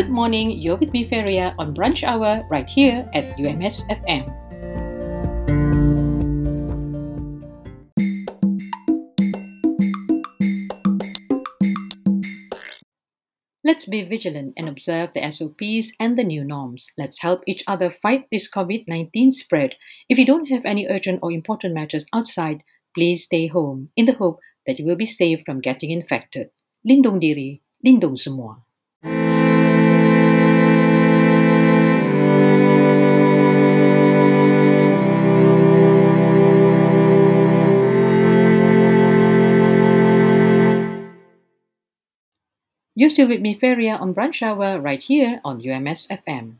Good morning, you're with me, Feria, on Brunch Hour right here at UMS FM. Let's be vigilant and observe the SOPs and the new norms. Let's help each other fight this COVID 19 spread. If you don't have any urgent or important matters outside, please stay home in the hope that you will be safe from getting infected. Lindung diri, lindung semua. You're still with me, Feria, on Brunch Hour right here on UMS FM.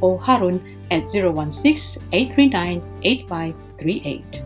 or Harun at 016 839 8538.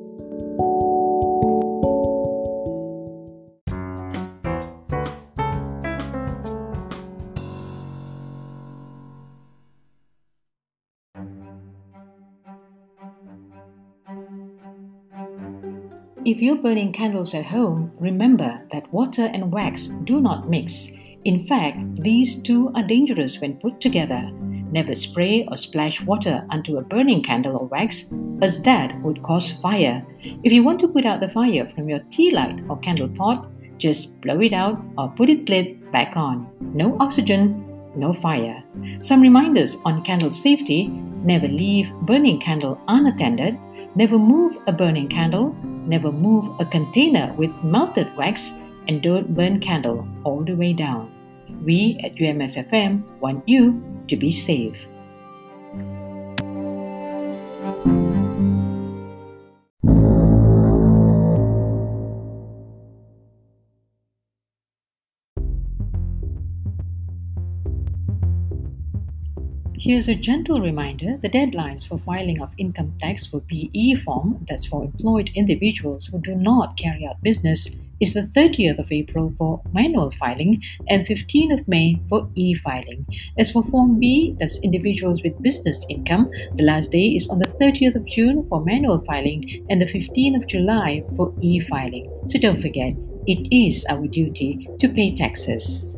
If you're burning candles at home, remember that water and wax do not mix. In fact, these two are dangerous when put together. Never spray or splash water onto a burning candle or wax, as that would cause fire. If you want to put out the fire from your tea light or candle pot, just blow it out or put its lid back on. No oxygen, no fire. Some reminders on candle safety never leave burning candle unattended, never move a burning candle, never move a container with melted wax, and don't burn candle all the way down. We at UMSFM want you to be safe. Here's a gentle reminder the deadlines for filing of income tax for BE form, that's for employed individuals who do not carry out business, is the 30th of April for manual filing and 15th of May for e filing. As for Form B, that's individuals with business income, the last day is on the 30th of June for manual filing and the 15th of July for e filing. So don't forget, it is our duty to pay taxes.